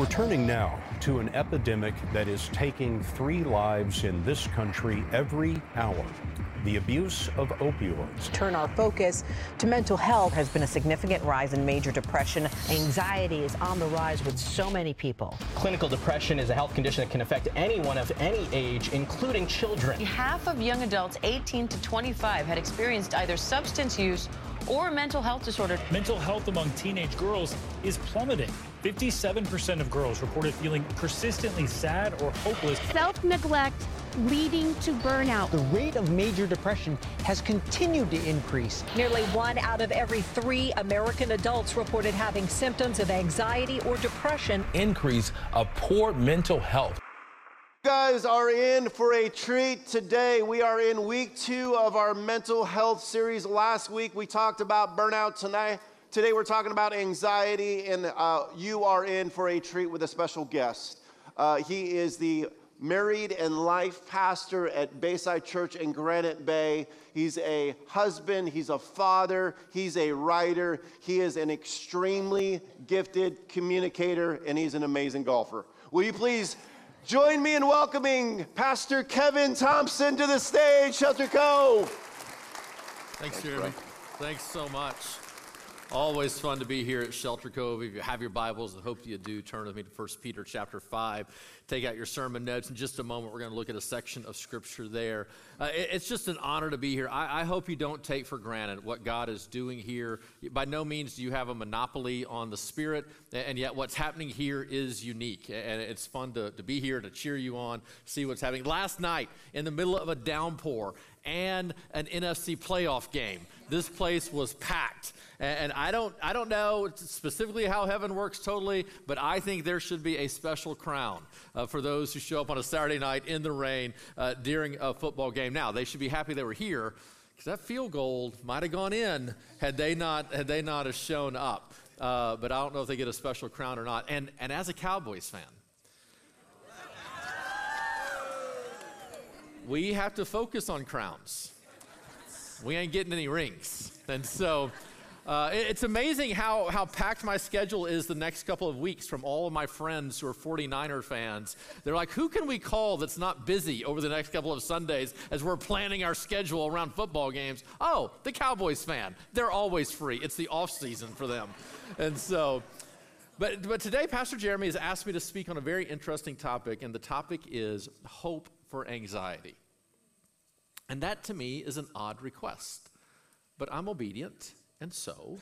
We're turning now to an epidemic that is taking three lives in this country every hour the abuse of opioids. Turn our focus to mental health has been a significant rise in major depression. Anxiety is on the rise with so many people. Clinical depression is a health condition that can affect anyone of any age, including children. Half of young adults 18 to 25 had experienced either substance use or a mental health disorder. Mental health among teenage girls is plummeting. 57% of girls reported feeling persistently sad or hopeless. Self neglect leading to burnout. The rate of major depression has continued to increase. Nearly one out of every three American adults reported having symptoms of anxiety or depression. Increase of poor mental health. You guys are in for a treat today. We are in week two of our mental health series. Last week we talked about burnout. Tonight, today we're talking about anxiety, and uh, you are in for a treat with a special guest. Uh, he is the married and life pastor at Bayside Church in Granite Bay. He's a husband, he's a father, he's a writer, he is an extremely gifted communicator, and he's an amazing golfer. Will you please join me in welcoming Pastor Kevin Thompson to the stage, Shelter Cove? Thanks, Jeremy. Thanks so much. Always fun to be here at Shelter Cove. If you have your Bibles, I hope you do, turn with me to 1 Peter chapter 5. Take out your sermon notes. In just a moment, we're going to look at a section of Scripture there. Uh, it, it's just an honor to be here. I, I, hope you don't take for granted what God is doing here. By no means do you have a monopoly on the Spirit, and yet what's happening here is unique. And it's fun to, to be here to cheer you on, see what's happening. Last night, in the middle of a downpour and an NFC playoff game, this place was packed. And I don't, I don't know specifically how heaven works totally, but I think there should be a special crown uh, for those who show up on a Saturday night in the rain uh, during a football game. Now, they should be happy they were here because that field goal might have gone in had they not, had they not have shown up. Uh, but I don't know if they get a special crown or not. And, and as a Cowboys fan, we have to focus on crowns. We ain't getting any rings. And so uh, it's amazing how, how packed my schedule is the next couple of weeks from all of my friends who are 49er fans. They're like, who can we call that's not busy over the next couple of Sundays as we're planning our schedule around football games? Oh, the Cowboys fan. They're always free. It's the off season for them. And so, but, but today, Pastor Jeremy has asked me to speak on a very interesting topic, and the topic is hope for anxiety. And that to me is an odd request, but I'm obedient. And so,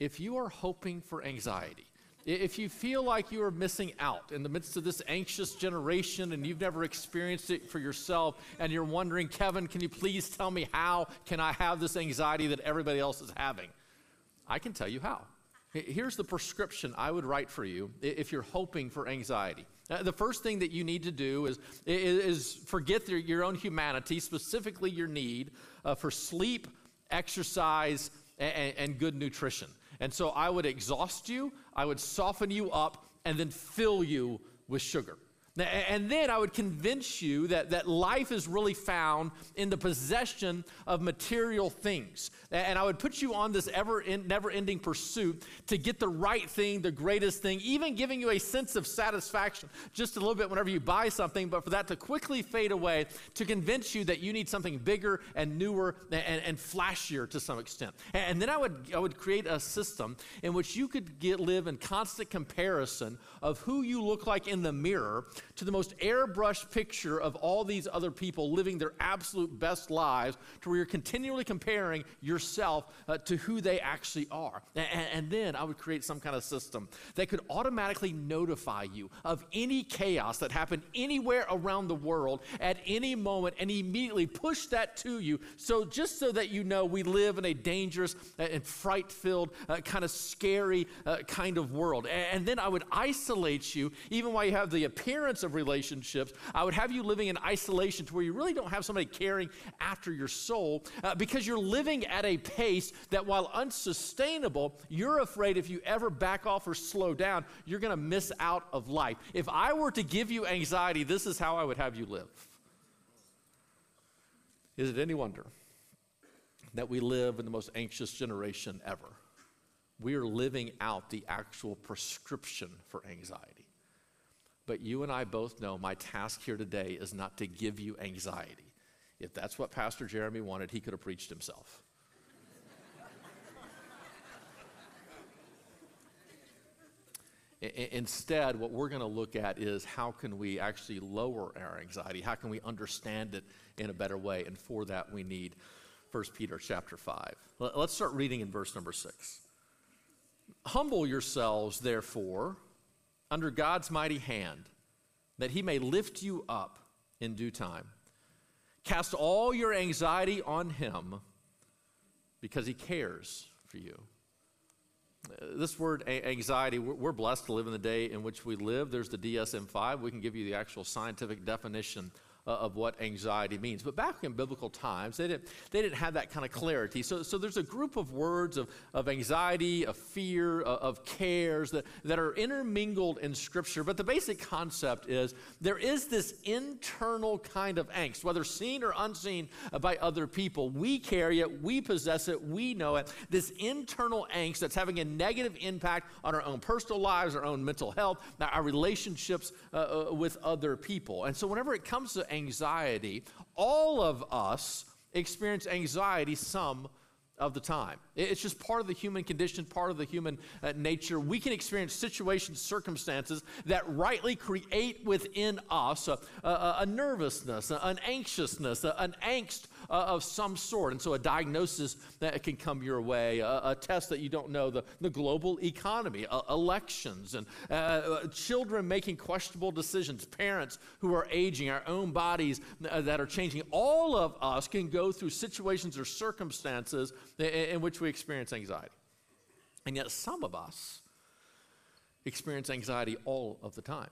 if you are hoping for anxiety, if you feel like you are missing out in the midst of this anxious generation and you've never experienced it for yourself and you're wondering, Kevin, can you please tell me how can I have this anxiety that everybody else is having? I can tell you how. Here's the prescription I would write for you if you're hoping for anxiety. Uh, the first thing that you need to do is, is, forget your, own humanity, specifically your need uh, for sleep, exercise, and, and good nutrition. And so I would exhaust you, I would soften you up, and then fill you with sugar. And then I would convince you that, that life is really found in the possession of material things. And I would put you on this ever never ending pursuit to get the right thing, the greatest thing, even giving you a sense of satisfaction just a little bit whenever you buy something, but for that to quickly fade away to convince you that you need something bigger and newer and, and flashier to some extent. And then I would, I would create a system in which you could get, live in constant comparison of who you look like in the mirror to the most airbrushed picture of all these other people living their absolute best lives to where you're continually comparing yourself uh, to who they actually are. And, and then I would create some kind of system that could automatically notify you of any chaos that happened anywhere around the world at any moment and immediately push that to you. So just so that you know we live in a dangerous and fright filled, uh, kind of scary uh, kind of world. And then I would isolate you even while you have the appearance of relationships. I would have you living in isolation to where you really don't have somebody caring after your soul uh, because you're living at a pace that, while unsustainable, you're afraid if you ever back off or slow down, you're going to miss out of life. If I were to give you anxiety, this is how I would have you live. Is it any wonder that we live in the most anxious generation ever? We are living out the actual prescription for anxiety. But you and I both know my task here today is not to give you anxiety. If that's what Pastor Jeremy wanted, he could have preached himself. Instead, what we're going to look at is how can we actually lower our anxiety? How can we understand it in a better way? And for that, we need 1 Peter chapter 5. Let's start reading in verse number 6. Humble yourselves, therefore, under God's mighty hand, that he may lift you up in due time. Cast all your anxiety on him because he cares for you this word anxiety, we're blessed to live in the day in which we live. There's the DSM 5. We can give you the actual scientific definition uh, of what anxiety means. But back in biblical times, they didn't, they didn't have that kind of clarity. So, so there's a group of words of, of anxiety, of fear, of, of cares that, that are intermingled in Scripture. But the basic concept is there is this internal kind of angst, whether seen or unseen by other people. We carry it, we possess it, we know it. This internal angst that's having a negative impact on our own personal lives, our own mental health, our relationships uh, uh with other people. And so whenever it comes to anxiety, all of us experience anxiety some of the time. It's just part of the human condition, part of the human uh, nature. We can experience situations, circumstances that rightly create within us a, a, a nervousness, an anxiousness, an angst uh, of some sort. And so a diagnosis that can come your way, a, a test that you don't know, the, the global economy, uh, elections, and uh, uh, children making questionable decisions, parents who are aging, our own bodies uh, that are changing. All of us can go through situations or circumstances in, in which we experience anxiety. And yet, some of us experience anxiety all of the time.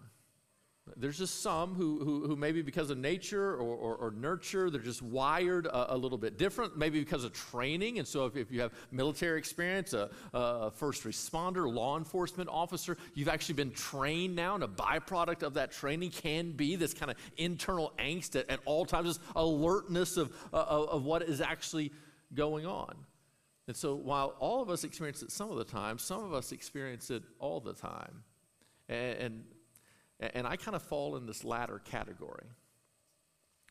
There's just some who, who, who maybe because of nature or, or, or nurture, they're just wired a, a, little bit different, maybe because of training. And so, if, if you have military experience, a, a, first responder, law enforcement officer, you've actually been trained now, and a byproduct of that training can be this kind of internal angst at, at all times, this alertness of, of what is actually going on. And so, while all of us experience it some of the time, some of us experience it all the time. And, and and I kind of fall in this latter category.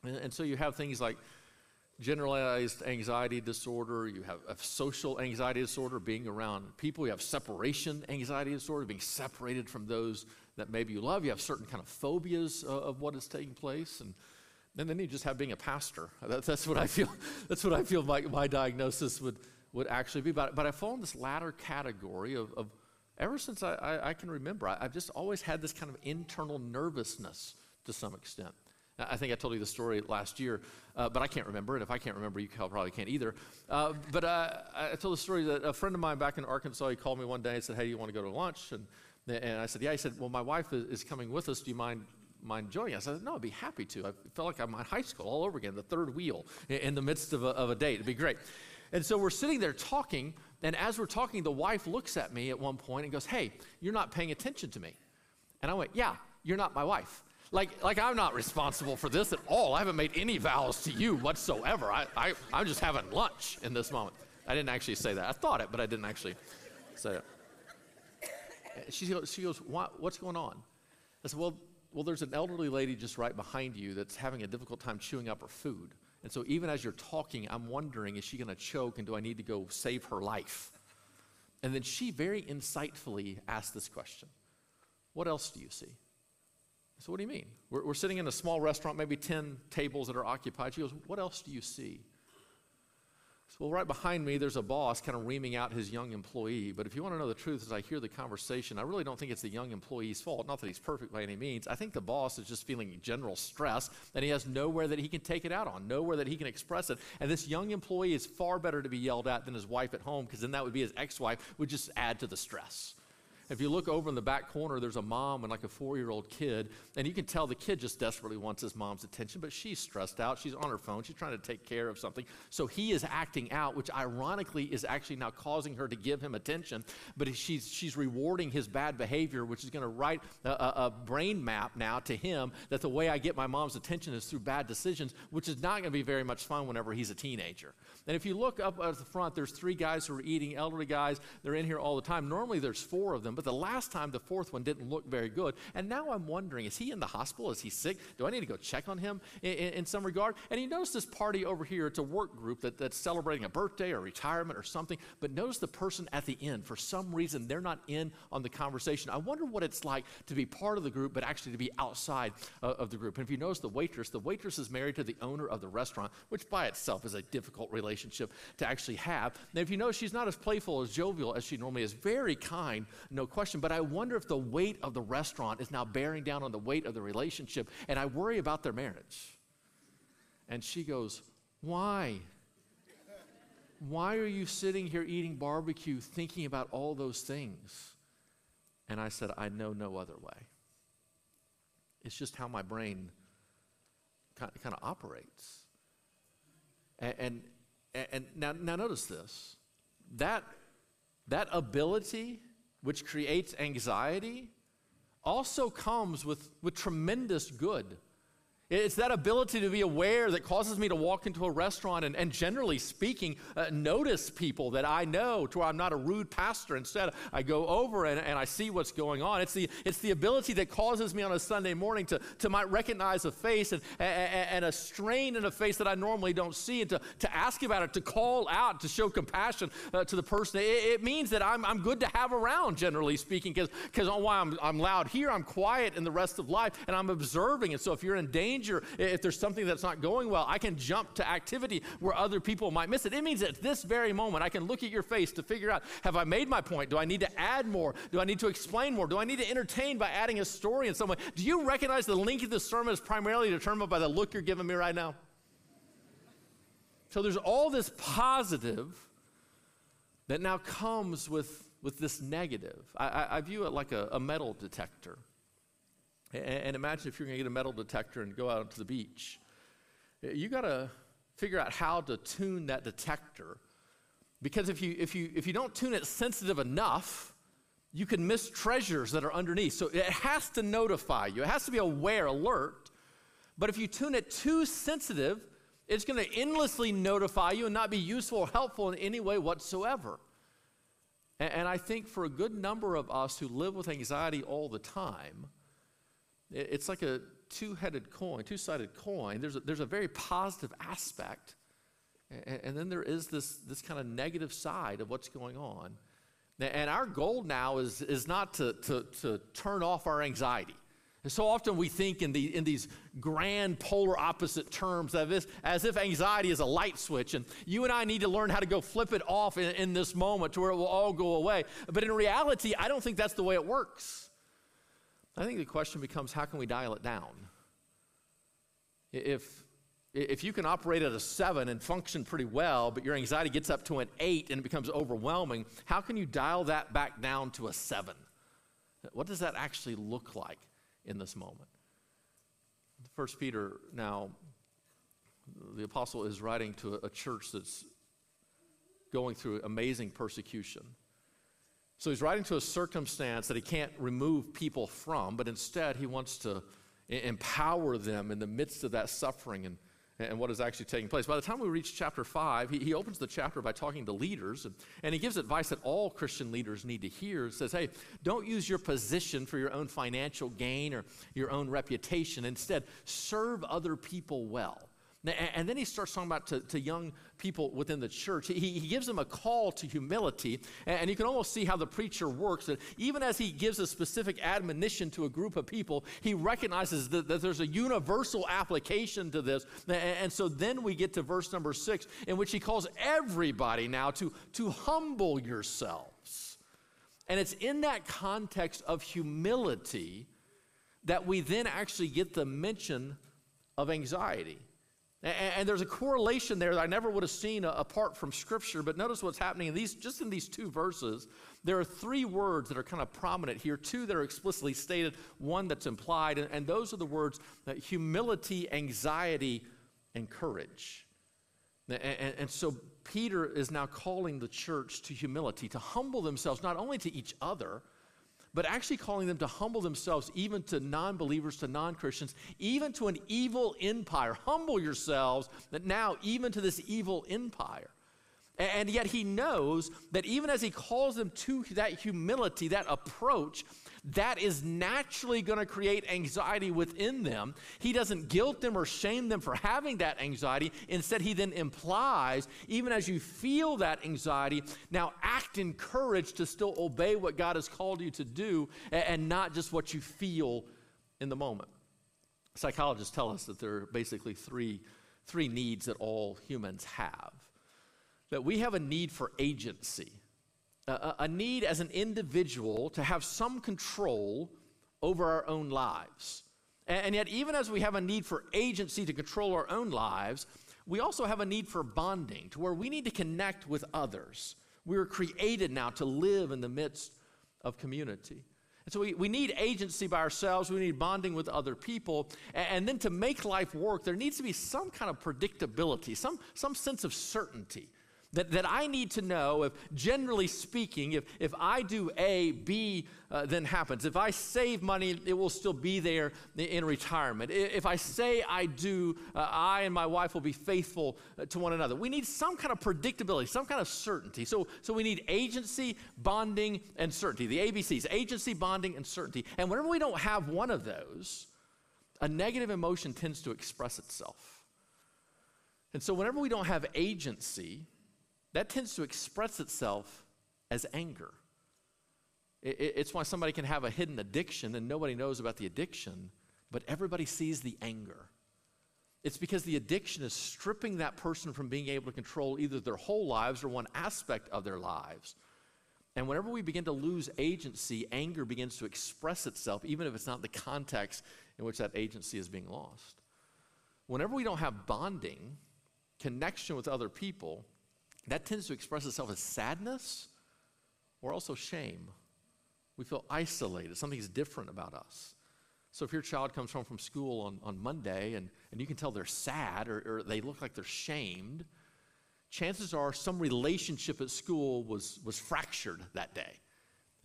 And, and so you have things like generalized anxiety disorder, you have a social anxiety disorder, being around people, you have separation anxiety disorder, being separated from those that maybe you love, you have certain kind of phobias uh, of what is taking place, and, and then you just have being a pastor. That, that's what I feel, that's what I feel my, my diagnosis would, would actually be. But, but I fall in this latter category of, of Ever since I, I, I can remember, I, have just always had this kind of internal nervousness to some extent. I think I told you the story last year, uh, but I can't remember it. If I can't remember, you probably can't either. Uh, but uh, I told the story that a friend of mine back in Arkansas, he called me one day and said, Hey, do you want to go to lunch? And, and I said, Yeah. He said, Well, my wife is, is coming with us. Do you mind mind joining us? I said, no, I'd be happy to. I felt like I'm in high school all over again, the third wheel in, in the midst of a, of a date. It'd be great. And so we're sitting there talking, and as we're talking, the wife looks at me at one point and goes, Hey, you're not paying attention to me. And I went, Yeah, you're not my wife. Like, like I'm not responsible for this at all. I haven't made any vows to you whatsoever. I, I, I'm just having lunch in this moment. I didn't actually say that. I thought it, but I didn't actually say it. She goes, she goes what, What's going on? I said, well, well, there's an elderly lady just right behind you that's having a difficult time chewing up her food. And so even as you're talking, I'm wondering, is she going to choke and do I need to go save her life? And then she very insightfully asked this question What else do you see? So, what do you mean? We're, we're sitting in a small restaurant, maybe 10 tables that are occupied. She goes, What else do you see? Well, right behind me, there's a boss kind of reaming out his young employee. But if you want to know the truth, as I hear the conversation, I really don't think it's the young employee's fault. Not that he's perfect by any means. I think the boss is just feeling general stress, and he has nowhere that he can take it out on, nowhere that he can express it. And this young employee is far better to be yelled at than his wife at home, because then that would be his ex wife, would just add to the stress. If you look over in the back corner, there's a mom and like a four year old kid, and you can tell the kid just desperately wants his mom's attention, but she's stressed out. She's on her phone. She's trying to take care of something. So he is acting out, which ironically is actually now causing her to give him attention, but she's, she's rewarding his bad behavior, which is going to write a, a, a brain map now to him that the way I get my mom's attention is through bad decisions, which is not going to be very much fun whenever he's a teenager. And if you look up at the front, there's three guys who are eating, elderly guys. They're in here all the time. Normally there's four of them them, but the last time, the fourth one didn't look very good. And now I'm wondering, is he in the hospital? Is he sick? Do I need to go check on him in, in, in some regard? And you notice this party over here, it's a work group that, that's celebrating a birthday or retirement or something, but notice the person at the end. For some reason, they're not in on the conversation. I wonder what it's like to be part of the group, but actually to be outside uh, of the group. And if you notice the waitress, the waitress is married to the owner of the restaurant, which by itself is a difficult relationship to actually have. And if you notice, she's not as playful, as jovial as she normally is, very kind, no question. But I wonder if the weight of the restaurant is now bearing down on the weight of the relationship, and I worry about their marriage. And she goes, Why? Why are you sitting here eating barbecue thinking about all those things? And I said, I know no other way. It's just how my brain kind of, operates. And, and, and now, now notice this that, that ability which creates anxiety also comes with, with tremendous good. It's that ability to be aware that causes me to walk into a restaurant and, and generally speaking, uh, notice people that I know to where I'm not a rude pastor. Instead, I go over and, and I see what's going on. It's the, it's the ability that causes me on a Sunday morning to, to might recognize a face and, and, and a strain in a face that I normally don't see and to, to ask about it, to call out, to show compassion uh, to the person. It, it, means that I'm, I'm good to have around, generally speaking, because why I'm, I'm loud here, I'm quiet in the rest of life, and I'm observing. And so if you're in danger, danger, if there's something that's not going well, I can jump to activity where other people might miss it. It means at this very moment, I can look at your face to figure out have I made my point? Do I need to add more? Do I need to explain more? Do I need to entertain by adding a story in some way? Do you recognize the length of the sermon is primarily determined by the look you're giving me right now? So there's all this positive that now comes with, with this negative. I, I, I view it like a, a metal detector. And imagine if you're going to get a metal detector and go out to the beach. You got to figure out how to tune that detector. Because if you, if, you, if you don't tune it sensitive enough, you can miss treasures that are underneath. So it has to notify you, it has to be aware, alert. But if you tune it too sensitive, it's going to endlessly notify you and not be useful or helpful in any way whatsoever. And, and I think for a good number of us who live with anxiety all the time, it's like a two headed coin, two sided coin. There's a, there's a very positive aspect, and, and then there is this, this kind of negative side of what's going on. And our goal now is, is not to, to, to turn off our anxiety. And so often we think in, the, in these grand polar opposite terms as this, as if anxiety is a light switch, and you and I need to learn how to go flip it off in, in this moment to where it will all go away. But in reality, I don't think that's the way it works. I think the question becomes how can we dial it down? If, if you can operate at a seven and function pretty well, but your anxiety gets up to an eight and it becomes overwhelming, how can you dial that back down to a seven? What does that actually look like in this moment? First Peter now, the apostle is writing to a church that's going through amazing persecution. So he's writing to a circumstance that he can't remove people from, but instead he wants to empower them in the midst of that suffering and, and what is actually taking place. By the time we reach chapter 5, he, he opens the chapter by talking to leaders, and, and he gives advice that all Christian leaders need to hear. He says, hey, don't use your position for your own financial gain or your own reputation. Instead, serve other people well. And then he starts talking about to, to young people within the church. He, he, gives them a call to humility. And you can almost see how the preacher works. That even as he gives a specific admonition to a group of people, he recognizes that, that there's a universal application to this. And, so then we get to verse number six, in which he calls everybody now to, to humble yourselves. And it's in that context of humility that we then actually get the mention of anxiety. And, there's a correlation there that I never would have seen apart from Scripture. But notice what's happening in these, just in these two verses. There are three words that are kind of prominent here, two that are explicitly stated, one that's implied. And, and those are the words uh, humility, anxiety, and courage. And, and, and so Peter is now calling the church to humility, to humble themselves not only to each other, but actually calling them to humble themselves even to non believers, to non Christians, even to an evil empire. Humble yourselves that now, even to this evil empire. And yet he knows that even as he calls them to that humility, that approach, that is naturally going to create anxiety within them. He doesn't guilt them or shame them for having that anxiety. Instead, he then implies, even as you feel that anxiety, now act in courage to still obey what God has called you to do and not just what you feel in the moment. Psychologists tell us that there are basically three, three needs that all humans have that we have a need for agency, a, need as an individual to have some control over our own lives. And, and yet, even as we have a need for agency to control our own lives, we also have a need for bonding, to where we need to connect with others. We are created now to live in the midst of community. And so we, we need agency by ourselves, we need bonding with other people. And, and, then to make life work, there needs to be some kind of predictability, some, some sense of certainty. That, that I need to know if, generally speaking, if, if I do A, B uh, then happens. If I save money, it will still be there in retirement. If I say I do, uh, I and my wife will be faithful uh, to one another. We need some kind of predictability, some kind of certainty. So, so we need agency, bonding, and certainty. The ABCs agency, bonding, and certainty. And whenever we don't have one of those, a negative emotion tends to express itself. And so, whenever we don't have agency, that tends to express itself as anger. It's why somebody can have a hidden addiction and nobody knows about the addiction, but everybody sees the anger. It's because the addiction is stripping that person from being able to control either their whole lives or one aspect of their lives. And whenever we begin to lose agency, anger begins to express itself, even if it's not the context in which that agency is being lost. Whenever we don't have bonding, connection with other people, that tends to express itself as sadness or also shame. We feel isolated, something's different about us. So if your child comes home from school on, on Monday and, and you can tell they're sad or, or they look like they're shamed, chances are some relationship at school was, was fractured that day.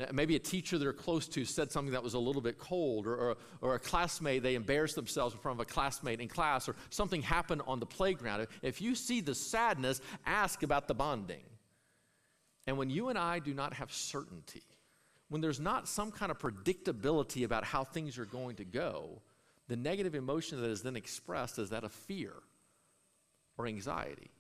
Uh, maybe a teacher they're close to said something that was a little bit cold, or, or, or, a classmate, they embarrassed themselves in front of a classmate in class, or something happened on the playground. If you see the sadness, ask about the bonding. And when you and I do not have certainty, when there's not some kind of predictability about how things are going to go, the negative emotion that is then expressed is that of fear or anxiety.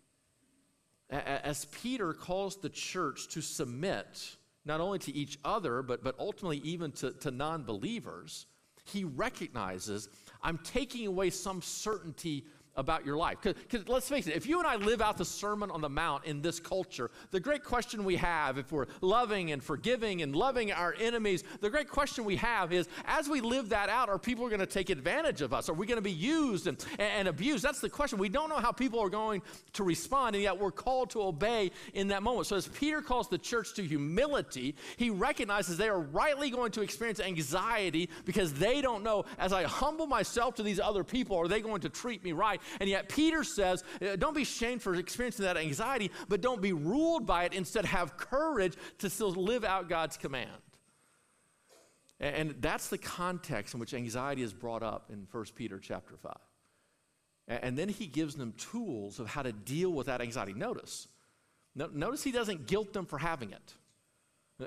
As Peter calls the church to submit, not only to each other, but, but ultimately even to, to non believers, he recognizes I'm taking away some certainty about your life. Because let's face it, if you and I live out the Sermon on the Mount in this culture, the great question we have, if we're loving and forgiving and loving our enemies, the great question we have is as we live that out, are people going to take advantage of us? Are we going to be used and, and abused? That's the question. We don't know how people are going to respond, and yet we're called to obey in that moment. So as Peter calls the church to humility, he recognizes they are rightly going to experience anxiety because they don't know, as I humble myself to these other people, are they going to treat me right? And yet Peter says, uh, don't be shamed for experiencing that anxiety, but don't be ruled by it. Instead, have courage to still live out God's command. And that's the context in which anxiety is brought up in 1 Peter chapter 5. And then he gives them tools of how to deal with that anxiety. Notice, notice he doesn't guilt them for having it.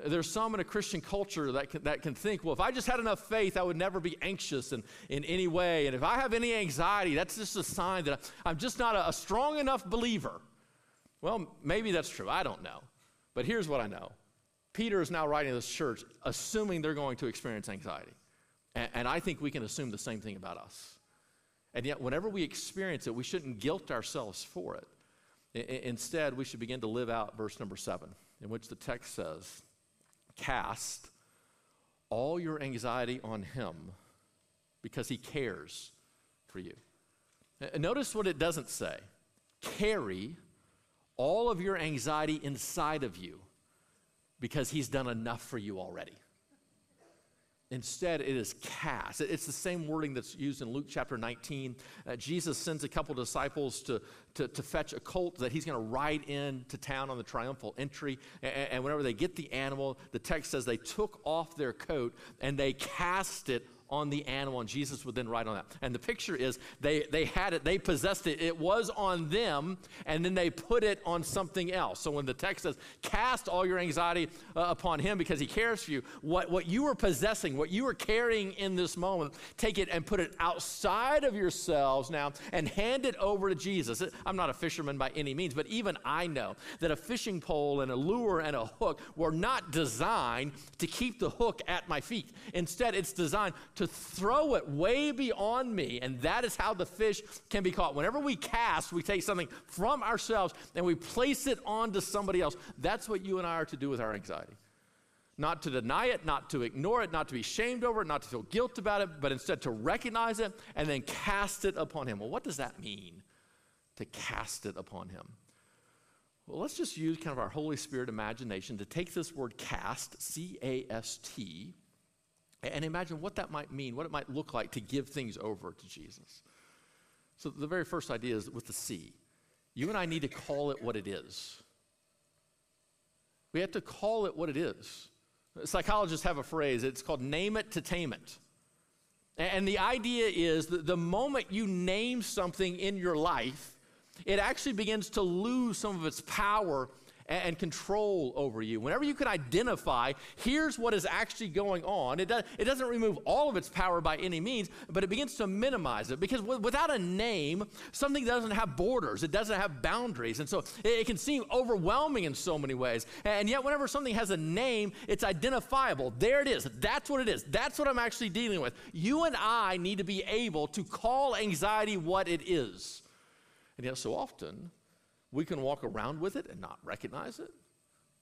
There's some in a Christian culture that can, that can think, well, if I just had enough faith, I would never be anxious in, in any way. And if I have any anxiety, that's just a sign that I'm just not a, a strong enough believer. Well, maybe that's true. I don't know. But here's what I know Peter is now writing to this church assuming they're going to experience anxiety. And, and I think we can assume the same thing about us. And yet, whenever we experience it, we shouldn't guilt ourselves for it. I, instead, we should begin to live out verse number seven, in which the text says, Cast all your anxiety on Him because He cares for you. Notice what it doesn't say. Carry all of your anxiety inside of you because He's done enough for you already. Instead, it is cast. It's the same wording that's used in Luke chapter 19. Uh, Jesus sends a couple disciples to, to, to, fetch a colt that he's going to ride in to town on the triumphal entry. And, and whenever they get the animal, the text says they took off their coat and they cast it on the animal, and Jesus would then write on that. And the picture is they, they had it, they possessed it, it was on them, and then they put it on something else. So when the text says, cast all your anxiety uh, upon him because he cares for you, what, what you were possessing, what you were carrying in this moment, take it and put it outside of yourselves now and hand it over to Jesus. I'm not a fisherman by any means, but even I know that a fishing pole and a lure and a hook were not designed to keep the hook at my feet. Instead, it's designed to throw it way beyond me, and that is how the fish can be caught. Whenever we cast, we take something from ourselves and we place it onto somebody else. That's what you and I are to do with our anxiety. Not to deny it, not to ignore it, not to be shamed over it, not to feel guilt about it, but instead to recognize it and then cast it upon Him. Well, what does that mean, to cast it upon Him? Well, let's just use kind of our Holy Spirit imagination to take this word cast, C A S T, and imagine what that might mean, what it might look like to give things over to Jesus. So, the very first idea is with the C. You and I need to call it what it is. We have to call it what it is. Psychologists have a phrase, it's called name it to tame it. And the idea is that the moment you name something in your life, it actually begins to lose some of its power and control over you. Whenever you can identify, here's what is actually going on, it, does, it doesn't remove all of its power by any means, but it begins to minimize it. Because w- without a name, something doesn't have borders, it doesn't have boundaries. And so it, it can seem overwhelming in so many ways. And yet, whenever something has a name, it's identifiable. There it is. That's what it is. That's what I'm actually dealing with. You and I need to be able to call anxiety what it is. And yet, so often, we can walk around with it and not recognize it,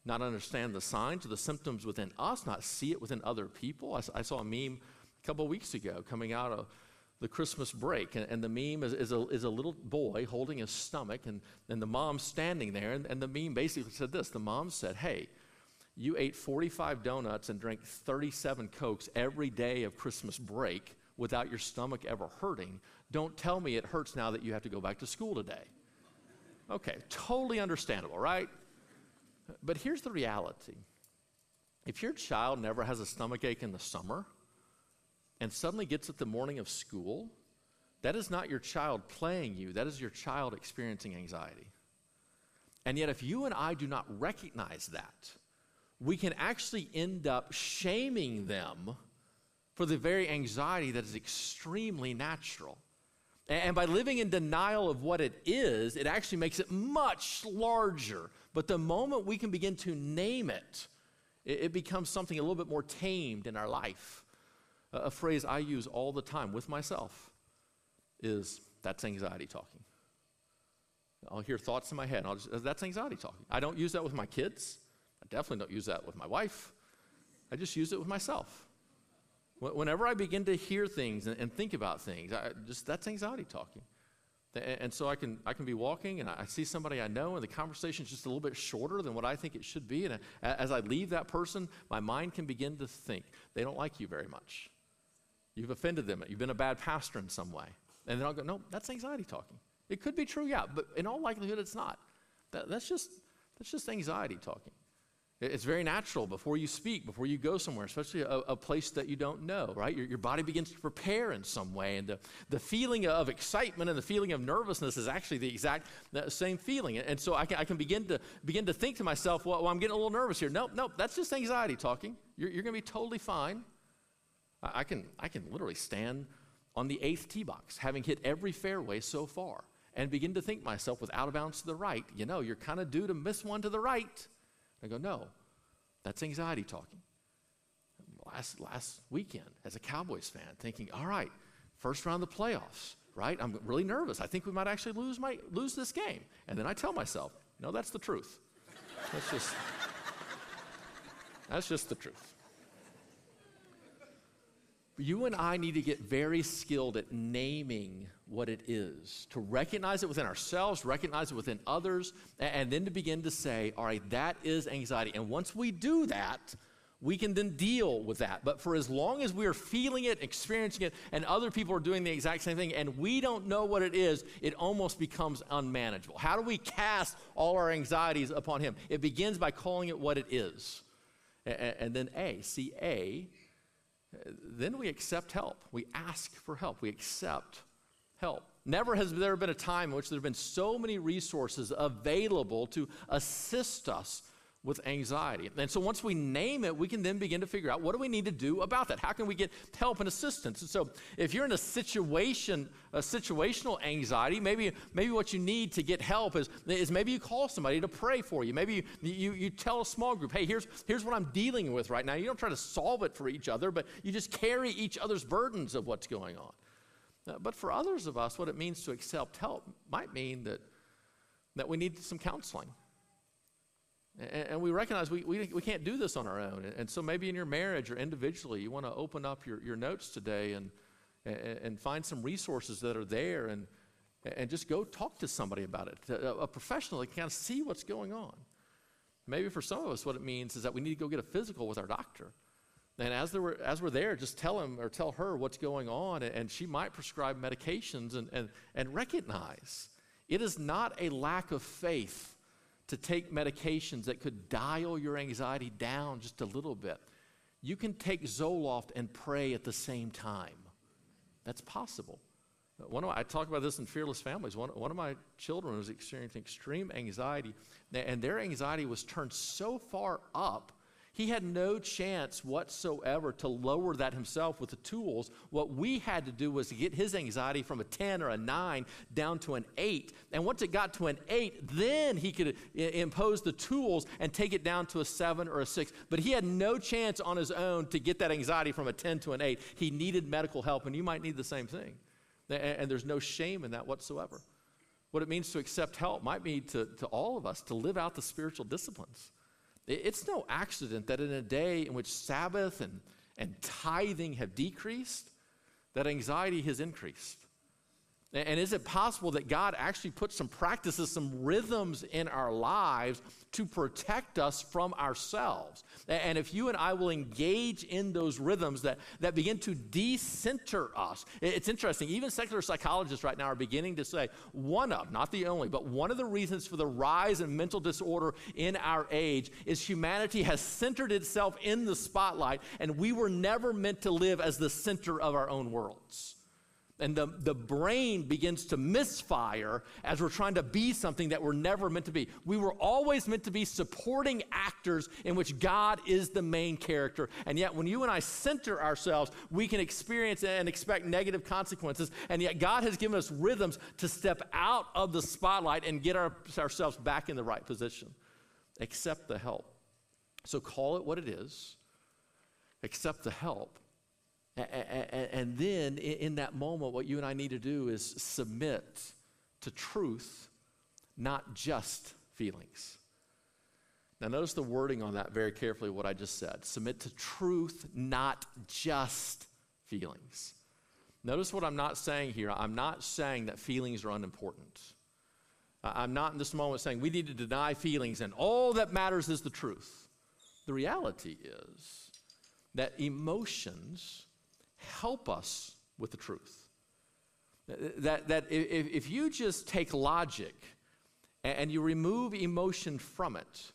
not understand the signs or the symptoms within us, not see it within other people. I, I saw a meme a couple weeks ago coming out of the Christmas break, and, and the meme is, is, a, is a little boy holding his stomach, and, and the mom standing there, and, and the meme basically said this the mom said, Hey, you ate 45 donuts and drank 37 Cokes every day of Christmas break without your stomach ever hurting. Don't tell me it hurts now that you have to go back to school today. Okay, totally understandable, right? But here's the reality if your child never has a stomach ache in the summer and suddenly gets it the morning of school, that is not your child playing you, that is your child experiencing anxiety. And yet, if you and I do not recognize that, we can actually end up shaming them for the very anxiety that is extremely natural. And by living in denial of what it is, it actually makes it much larger. But the moment we can begin to name it, it becomes something a little bit more tamed in our life. A phrase I use all the time with myself is that's anxiety talking. I'll hear thoughts in my head, and I'll just, uh, that's anxiety talking. I don't use that with my kids. I definitely don't use that with my wife. I just use it with myself. Whenever I begin to hear things and, think about things, I just that's anxiety talking. And so I can, I can be walking and I see somebody I know, and the conversation is just a little bit shorter than what I think it should be. And as I leave that person, my mind can begin to think, they don't like you very much. You've offended them. You've been a bad pastor in some way. And then I'll go, no, that's anxiety talking. It could be true, yeah, but in all likelihood, it's not. That, that's, just, that's just anxiety talking. It's very natural before you speak, before you go somewhere, especially a, a place that you don't know, right? Your, your, body begins to prepare in some way. And the, the feeling of excitement and the feeling of nervousness is actually the exact same feeling. And so I can, I can begin, to, begin to think to myself, well, well I'm getting a little nervous here. Nope, nope, that's just anxiety talking. You're, you're going to be totally fine. I, I, can, I can literally stand on the eighth tee box, having hit every fairway so far, and begin to think myself with out of bounds to the right. You know, you're kind of due to miss one to the right. I go, no, that's anxiety talking. Last, last weekend, as a Cowboys fan, thinking, all right, first round of the playoffs, right? I'm really nervous. I think we might actually lose, my, lose this game. And then I tell myself, no, that's the truth. That's just, that's just the truth. You and I need to get very skilled at naming what it is, to recognize it within ourselves, recognize it within others, and then to begin to say, all right, that is anxiety. And once we do that, we can then deal with that. But for as long as we are feeling it, experiencing it, and other people are doing the exact same thing, and we don't know what it is, it almost becomes unmanageable. How do we cast all our anxieties upon Him? It begins by calling it what it is. And then A, see A then we accept help. We ask for help. We accept help. Never has there been a time in which there have been so many resources available to assist us with anxiety. And so once we name it, we can then begin to figure out what do we need to do about that? How can we get help and assistance? And so if you're in a situation, a situational anxiety, maybe, maybe what you need to get help is, is maybe you call somebody to pray for you. Maybe you, you, you tell a small group, hey, here's, here's what I'm dealing with right now. You don't try to solve it for each other, but you just carry each other's burdens of what's going on. Uh, but for others of us, what it means to accept help might mean that, that we need some counseling and, we recognize we, we, we can't do this on our own. And, so maybe in your marriage or individually, you want to open up your, your notes today and, and, find some resources that are there and, and just go talk to somebody about it, a, a professional that can kind of see what's going on. Maybe for some of us, what it means is that we need to go get a physical with our doctor. And as, were, as we're there, just tell him or tell her what's going on, and she might prescribe medications and, and, and recognize it is not a lack of faith to take medications that could dial your anxiety down just a little bit. You can take Zoloft and pray at the same time. That's possible. One of my, I talk about this in Fearless Families. One, one of my children was experiencing extreme anxiety, and their anxiety was turned so far up he had no chance whatsoever to lower that himself with the tools. What we had to do was to get his anxiety from a 10 or a 9 down to an 8. And once it got to an 8, then he could uh, impose the tools and take it down to a 7 or a 6. But he had no chance on his own to get that anxiety from a 10 to an 8. He needed medical help, and you might need the same thing. And there's no shame in that whatsoever. What it means to accept help might mean to, to all of us to live out the spiritual disciplines it's no accident that in a day in which Sabbath and, and tithing have decreased, that anxiety has increased. And is it possible that God actually put some practices, some rhythms in our lives to protect us from ourselves? And if you and I will engage in those rhythms that, that begin to decenter us, it's interesting. Even secular psychologists right now are beginning to say one of, not the only, but one of the reasons for the rise in mental disorder in our age is humanity has centered itself in the spotlight, and we were never meant to live as the center of our own worlds and the, the brain begins to misfire as we're trying to be something that we're never meant to be. We were always meant to be supporting actors in which God is the main character. And yet, when you and I center ourselves, we can experience and expect negative consequences. And yet, God has given us rhythms to step out of the spotlight and get our, ourselves back in the right position. Accept the help. So, call it what it is, accept the help and then in that moment, what you and I need to do is submit to truth, not just feelings. Now, notice the wording on that very carefully, what I just said. Submit to truth, not just feelings. Notice what I'm not saying here. I'm not saying that feelings are unimportant. I'm not in this moment saying we need to deny feelings and all that matters is the truth. The reality is that emotions help us with the truth. That, that if, if you just take logic and you remove emotion from it,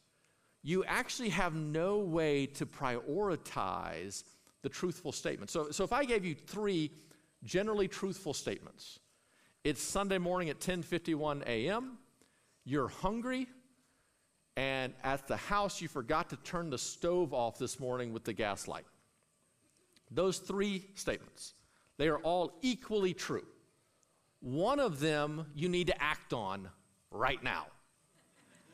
you actually have no way to prioritize the truthful statement. So, so if I gave you three generally truthful statements, it's Sunday morning at 10:51 a.m. You're hungry, and at the house you forgot to turn the stove off this morning with the gas light. Those three statements, they are all equally true. One of them you need to act on right now.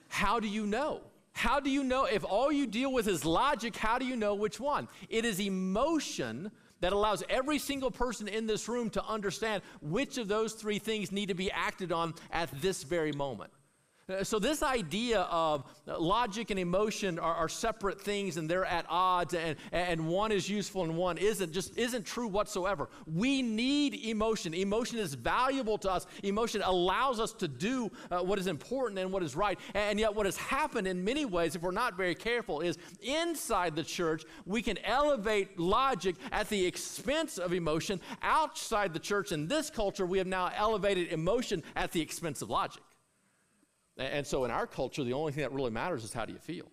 How do you know? How do you know? If all you deal with is logic, how do you know which one? It is emotion that allows every single person in this room to understand which of those three things need to be acted on at this very moment. Uh, so, this idea of logic and emotion are, are, separate things and they're at odds, and, and one is useful and one isn't, just isn't true whatsoever. We need emotion. Emotion is valuable to us. Emotion allows us to do uh, what is important and what is right. And yet, what has happened in many ways, if we're not very careful, is inside the church, we can elevate logic at the expense of emotion. Outside the church, in this culture, we have now elevated emotion at the expense of logic. And so in our culture, the only thing that really matters is how do you feel?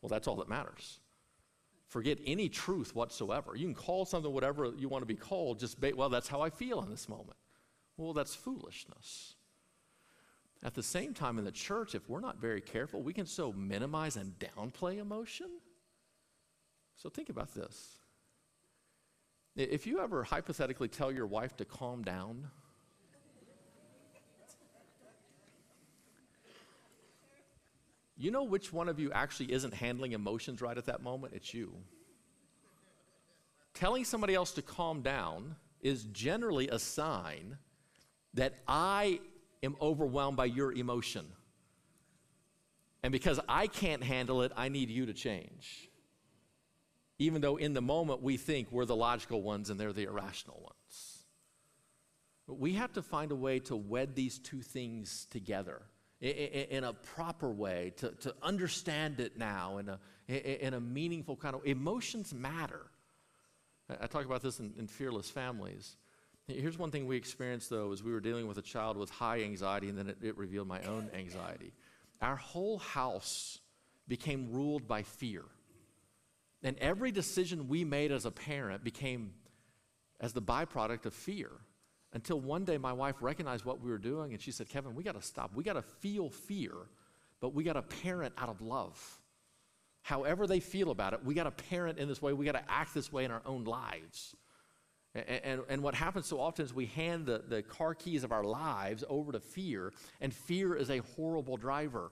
Well, that's all that matters. forget any truth whatsoever. You can call something whatever you want to be called, just, ba- well, that's how I feel in this moment. Well, that's foolishness. At the same time, in the church, if we're not very careful, we can so minimize and downplay emotion. So think about this. If you ever hypothetically tell your wife to calm down, you know which one of you actually isn't handling emotions right at that moment? It's you. Telling somebody else to calm down is generally a sign that I am overwhelmed by your emotion. And because I can't handle it, I need you to change. Even though in the moment we think we're the logical ones and they're the irrational ones. But we have to find a way to wed these two things together in a proper way, to, to understand it now in a, in a meaningful kind of emotions matter. I talk about this in, in fearless families. Here's one thing we experienced though, as we were dealing with a child with high anxiety, and then it, it revealed my own anxiety. Our whole house became ruled by fear. And every decision we made as a parent became as the byproduct of fear. Until one day my wife recognized what we were doing and she said, Kevin, we got to stop. We got to feel fear, but we got to parent out of love. However they feel about it, we got to parent in this way. We got to act this way in our own lives. And, and, and, what happens so often is we hand the, the car keys of our lives over to fear, and fear is a horrible driver.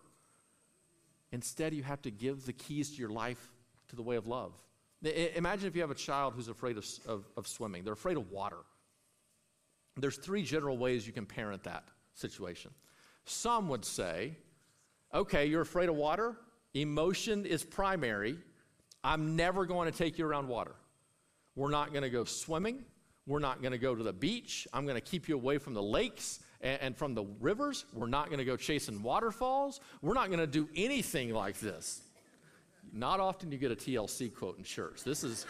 Instead, you have to give the keys to your life to the way of love. Imagine if you have a child who's afraid of, of, of swimming, they're afraid of water. There's three general ways you can parent that situation. Some would say, okay, you're afraid of water, emotion is primary. I'm never going to take you around water. We're not going to go swimming. We're not going to go to the beach. I'm going to keep you away from the lakes and, and from the rivers. We're not going to go chasing waterfalls. We're not going to do anything like this. Not often you get a TLC quote in church. This is,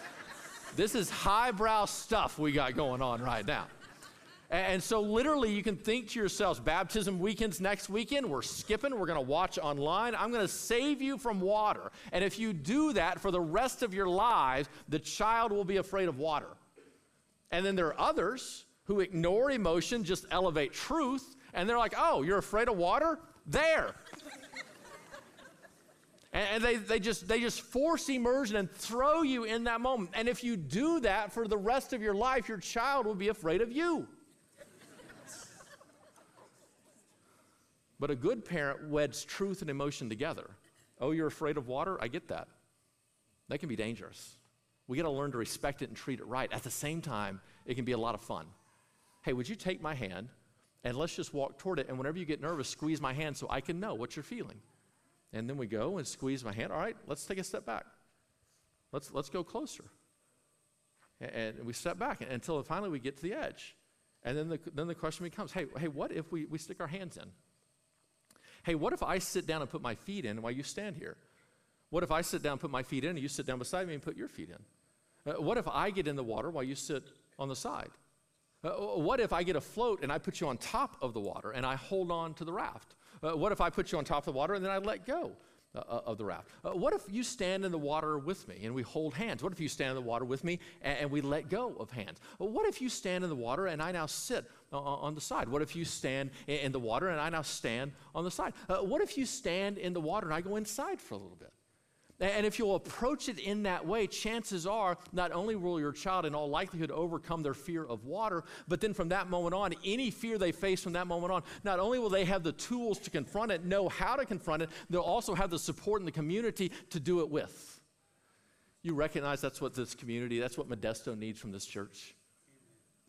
this is highbrow stuff we got going on right now. And so, literally, you can think to yourselves baptism weekends next weekend, we're skipping, we're going to watch online. I'm going to save you from water. And if you do that for the rest of your lives, the child will be afraid of water. And then there are others who ignore emotion, just elevate truth, and they're like, oh, you're afraid of water? There. and they, they, just, they just force immersion and throw you in that moment. And if you do that for the rest of your life, your child will be afraid of you. But a good parent weds truth and emotion together. Oh, you're afraid of water? I get that. That can be dangerous. We got to learn to respect it and treat it right. At the same time, it can be a lot of fun. Hey, would you take my hand and let's just walk toward it? And whenever you get nervous, squeeze my hand so I can know what you're feeling. And then we go and squeeze my hand. All right, let's take a step back. Let's, let's go closer. And, we step back until finally we get to the edge. And then the, then the question becomes hey, hey, what if we, we stick our hands in? Hey, what if I sit down and put my feet in while you stand here? What if I sit down and put my feet in and you sit down beside me and put your feet in? Uh, what if I get in the water while you sit on the side? Uh, what if I get afloat and I put you on top of the water and I hold on to the raft? Uh, what if I put you on top of the water and then I let go? Uh, uh, of the raft. Uh, what if you stand in the water with me and we hold hands? What if you stand in the water with me and, and we let go of hands? what if you stand in the water and I now sit uh, on the side? What if you stand in, in, the water and I now stand on the side? Uh, what if you stand in the water and I go inside for a little bit? And if you'll approach it in that way, chances are not only will your child in all likelihood overcome their fear of water, but then from that moment on, any fear they face from that moment on, not only will they have the tools to confront it, know how to confront it, they'll also have the support in the community to do it with. You recognize that's what this community, that's what Modesto needs from this church.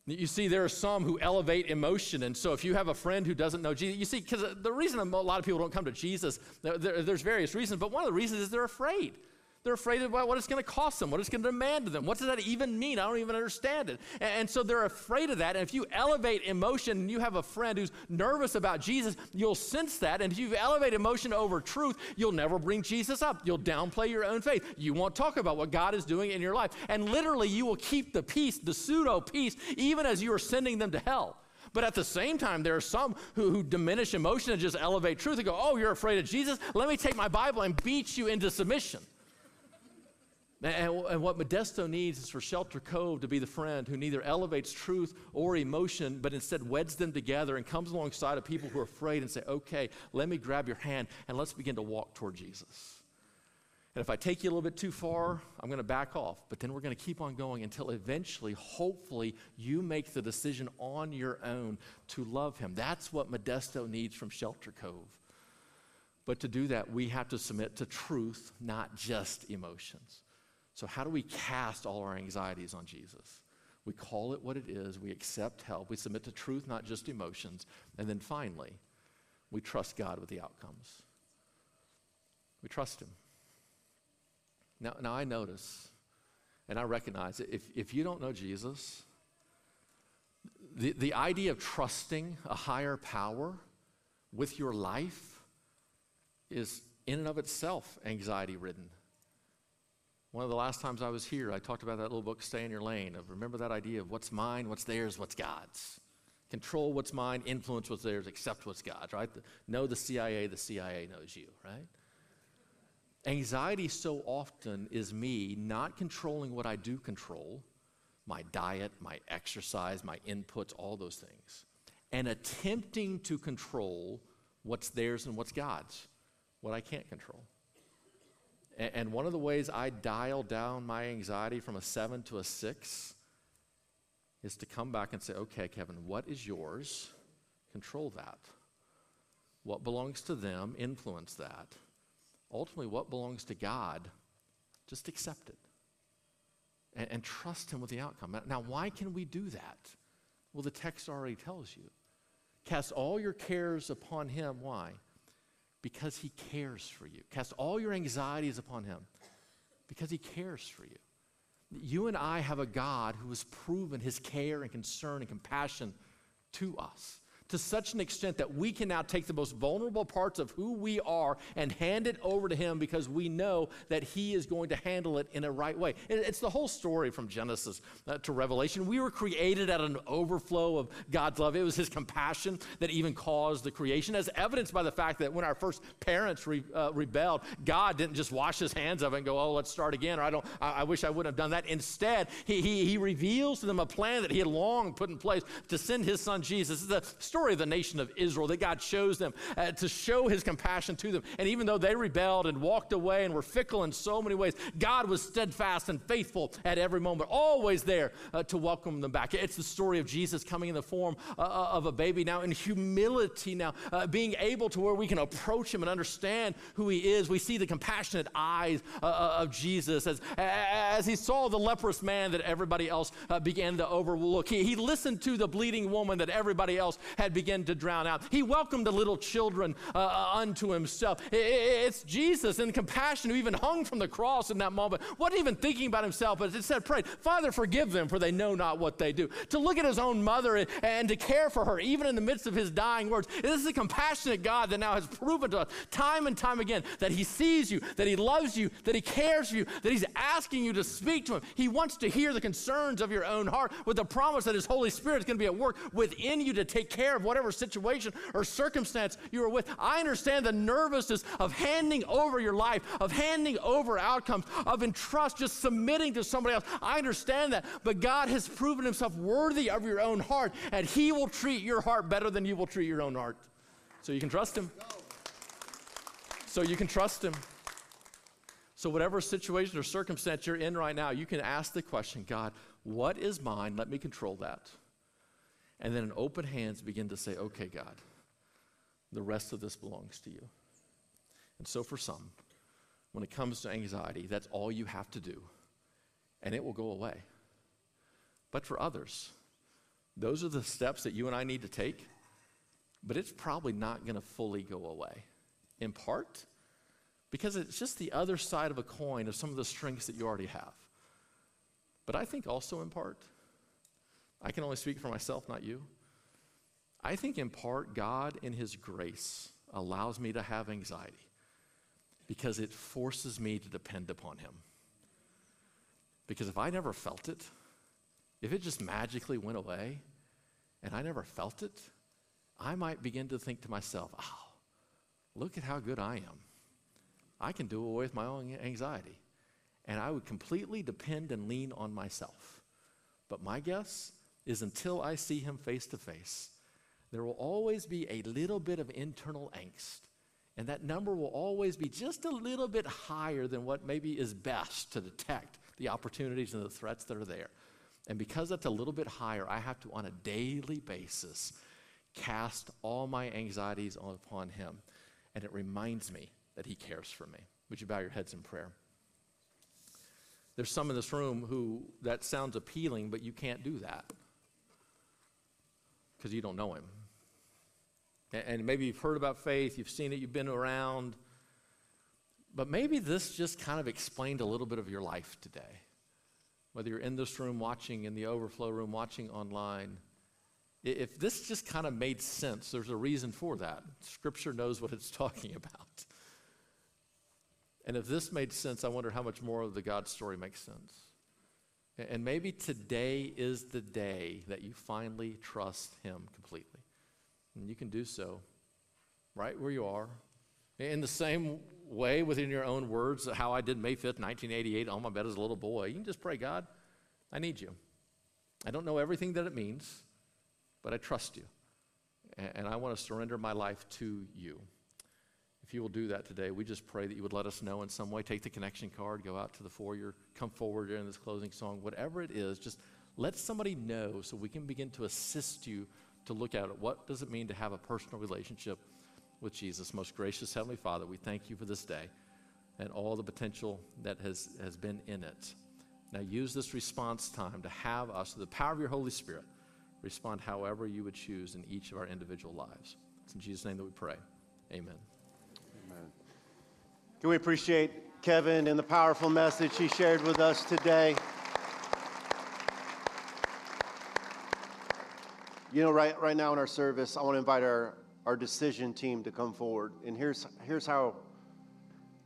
You see, there are some who elevate emotion. And so, if you have a friend who doesn't know Jesus, you see, because the reason a lot of people don't come to Jesus, there, there's various reasons, but one of the reasons is they're afraid. They're afraid about what it's going to cost them, what it's going to demand of them. What does that even mean? I don't even understand it. And, and, so they're afraid of that. And if you elevate emotion and you have a friend who's nervous about Jesus, you'll sense that. And if you elevate emotion over truth, you'll never bring Jesus up. You'll downplay your own faith. You won't talk about what God is doing in your life. And literally, you will keep the peace, the pseudo peace, even as you are sending them to hell. But at the same time, there are some who, who, diminish emotion and just elevate truth and go, Oh, you're afraid of Jesus? Let me take my Bible and beat you into submission. And, and, what Modesto needs is for Shelter Cove to be the friend who neither elevates truth or emotion, but instead weds them together and comes alongside of people who are afraid and say, okay, let me grab your hand and let's begin to walk toward Jesus. And if I take you a little bit too far, I'm going to back off. But then we're going to keep on going until eventually, hopefully, you make the decision on your own to love him. That's what Modesto needs from Shelter Cove. But to do that, we have to submit to truth, not just emotions. So, how do we cast all our anxieties on Jesus? We call it what it is, we accept help, we submit to truth, not just emotions. And then finally, we trust God with the outcomes. We trust Him. Now, now I notice and I recognize that if, if you don't know Jesus, the, the idea of trusting a higher power with your life is in and of itself anxiety ridden. One of the last times I was here, I talked about that little book, Stay in Your Lane, remember that idea of what's mine, what's theirs, what's God's. Control what's mine, influence what's theirs, accept what's God's, right? know the CIA, the CIA knows you, right? Anxiety so often is me not controlling what I do control my diet, my exercise, my inputs, all those things, and attempting to control what's theirs and what's God's, what I can't control. And one of the ways I dial down my anxiety from a seven to a six is to come back and say, okay, Kevin, what is yours? Control that. What belongs to them? Influence that ultimately what belongs to God, just accept it and, and trust Him with the outcome. Now, why can we do that? Well, the text already tells you. Cast all your cares upon Him. Why? Because He cares for you. Cast all your anxieties upon Him because He cares for you. You and I have a God who has proven His care and concern and compassion to us to such an extent that we can now take the most vulnerable parts of who we are and hand it over to Him because we know that He is going to handle it in a right way. It's the whole story from Genesis uh, to Revelation. We were created at an overflow of God's love. It was His compassion that even caused the creation, as evidenced by the fact that when our first parents re, uh, rebelled, God didn't just wash His hands of it and go, "Oh, let's start again," or "I don't, I, I wish I wouldn't have done that." Instead, he, he, he reveals to them a plan that He had long put in place to send His Son Jesus. The story of the nation of Israel that God chose them uh, to show his compassion to them. And even though they rebelled and walked away and were fickle in so many ways, God was steadfast and faithful at every moment, always there uh, to welcome them back. It's the story of Jesus coming in the form uh, uh of a baby now in humility, now uh, being able to where we can approach him and understand who he is. We see the compassionate eyes uh, of Jesus as, as he saw the leprous man that everybody else began to overlook. He, he listened to the bleeding woman that everybody else had begun to drown out. He welcomed the little children uh, uh unto himself. It's Jesus in compassion who even hung from the cross in that moment. Wasn't even thinking about himself, but it said, Pray, Father, forgive them, for they know not what they do. To look at his own mother and, and to care for her, even in the midst of his dying words. This is a compassionate God that now has proven to us time and time again that he sees you, that he loves you, that he cares for you, that he's asking you to speak to him. He wants to hear the concerns of your own heart with the promise that his Holy Spirit is going to be at work within you to take care of whatever situation or circumstance you are with. I understand the nervousness of handing over your life, of handing over outcomes, of entrust, just submitting to somebody else. I understand that. But God has proven himself worthy of your own heart, and he will treat your heart better than you will treat your own heart. So you can trust him. So you can trust him. So, whatever situation or circumstance you're in right now, you can ask the question God, what is mine? Let me control that. And then in open hands begin to say, okay, God, the rest of this belongs to you. And so for some, when it comes to anxiety, that's all you have to do, and it will go away. But for others, those are the steps that you and I need to take, but it's probably not going to fully go away. In part, because it's just the other side of a coin of some of the strengths that you already have. But I think also in part, I can only speak for myself, not you. I think in part, God, in His grace, allows me to have anxiety because it forces me to depend upon Him. Because if I never felt it, if it just magically went away and I never felt it, I might begin to think to myself, oh, look at how good I am. I can do away with my own anxiety. and I would completely depend and lean on myself. But my guess is until I see him face to face, there will always be a little bit of internal angst. And that number will always be just a little bit higher than what maybe is best to detect the opportunities and the threats that are there. And because that's a little bit higher, I have to, on a daily basis, cast all my anxieties upon Him. And it reminds me that He cares for me. Would you bow your heads in prayer? There's some in this room who that sounds appealing, but you can't do that because you don't know Him. And maybe you've heard about faith, you've seen it, you've been around, but maybe this just kind of explained a little bit of your life today. Whether you're in this room watching, in the overflow room watching online, if this just kind of made sense, there's a reason for that. Scripture knows what it's talking about. And if this made sense, I wonder how much more of the God story makes sense. And maybe today is the day that you finally trust Him completely. And you can do so right where you are. In the same way, within your own words, how I did May 5th, 1988, on my bed as a little boy, you can just pray, God, I need you. I don't know everything that it means, but I trust you. And I want to surrender my life to you. If you will do that today, we just pray that you would let us know in some way. Take the connection card, go out to the foyer, come forward during this closing song, whatever it is, just let somebody know so we can begin to assist you to look at it. What does it mean to have a personal relationship with Jesus? Most gracious Heavenly Father, we thank you for this day and all the potential that has, has been in it. Now use this response time to have us, the power of your Holy Spirit, respond however you would choose in each of our individual lives. It's in Jesus' name that we pray. Amen. Can we appreciate Kevin and the powerful message he shared with us today? You know, right, right now in our service, I want to invite our, our decision team to come forward. And here's, here's how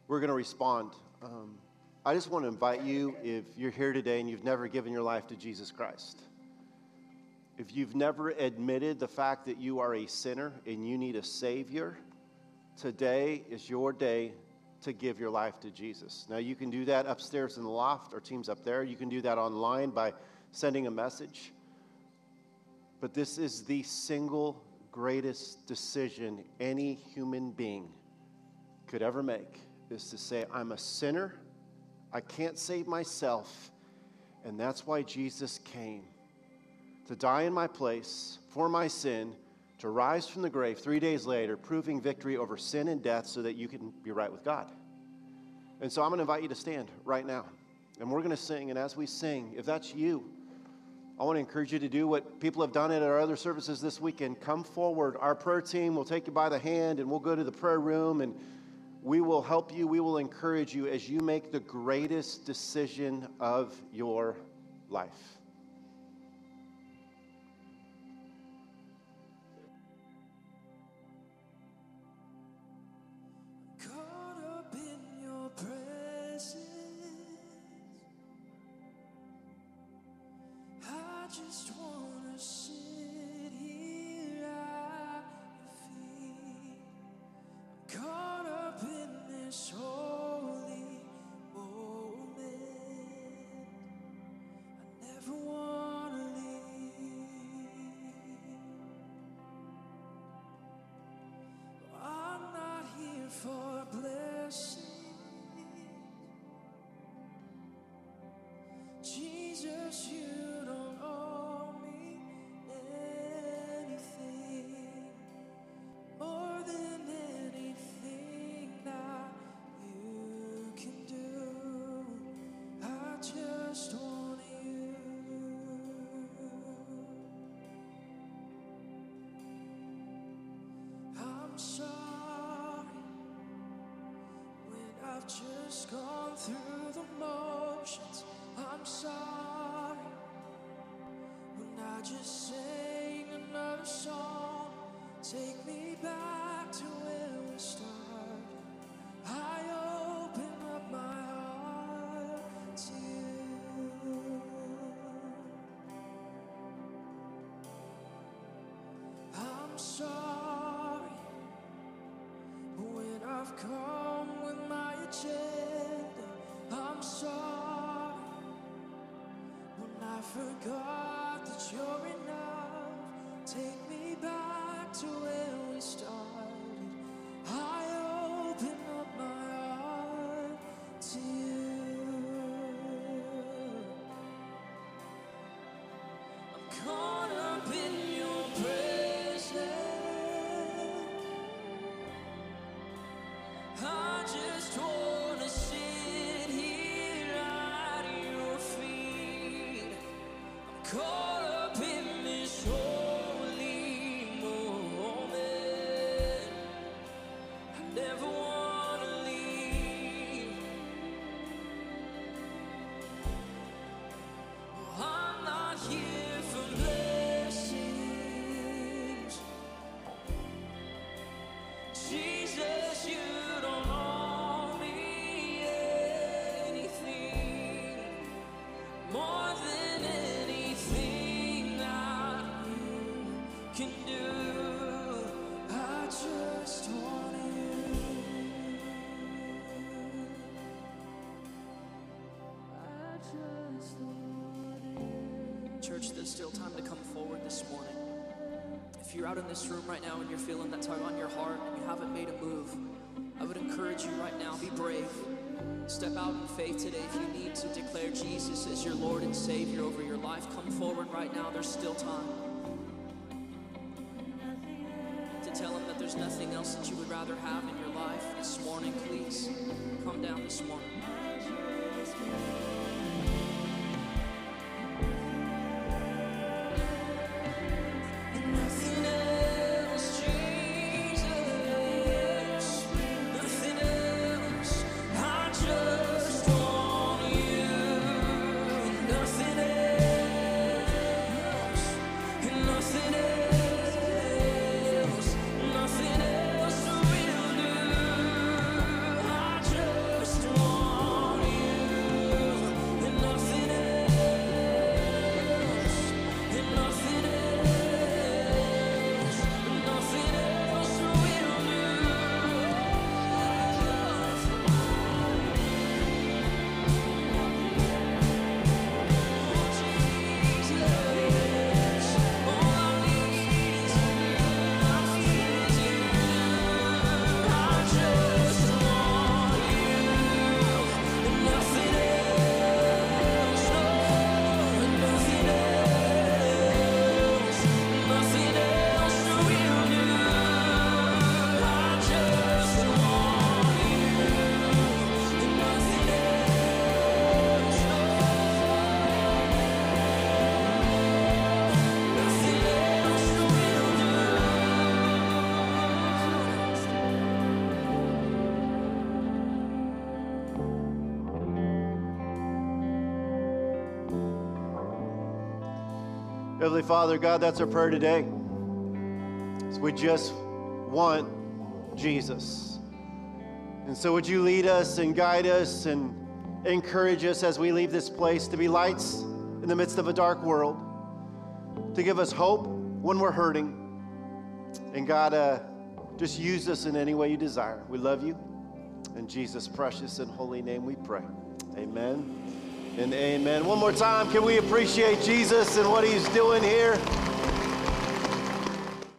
we're going to respond. Um, I just want to invite you, if you're here today and you've never given your life to Jesus Christ, if you've never admitted the fact that you are a sinner and you need a Savior, today is your day to give your life to Jesus. Now, you can do that upstairs in the loft, our team's up there. You can do that online by sending a message. But this is the single greatest decision any human being could ever make is to say, I'm a sinner, I can't save myself, and that's why Jesus came to die in my place for my sin, to rise from the grave three days later, proving victory over sin and death so that you can be right with God. And so I'm going to invite you to stand right now. And we're going to sing. And as we sing, if that's you, I want to encourage you to do what people have done at our other services this weekend. Come forward. Our prayer team will take you by the hand and we'll go to the prayer room and we will help you. We will encourage you as you make the greatest decision of your life. Just gone through the motions. I'm sorry when I just sing another song. Take me back forgot that you're enough. Take me back to still time to come forward this morning. If you're out in this room right now and you're feeling that tug on your heart and you haven't made a move, I would encourage you right now, be brave. Step out in faith today. If you need to declare Jesus as your Lord and Savior over your life, come forward right now. There's still time. To tell Him that there's nothing else that you would rather have in your life this morning, please come down this morning. Heavenly Father, God, that's our prayer today. So we just want Jesus. And so would you lead us and guide us and encourage us as we leave this place to be lights in the midst of a dark world, to give us hope when we're hurting. And God, uh, just use us in any way you desire. We love you. In Jesus' precious and holy name we pray. Amen and amen. One more time, can we appreciate Jesus and what he's doing here?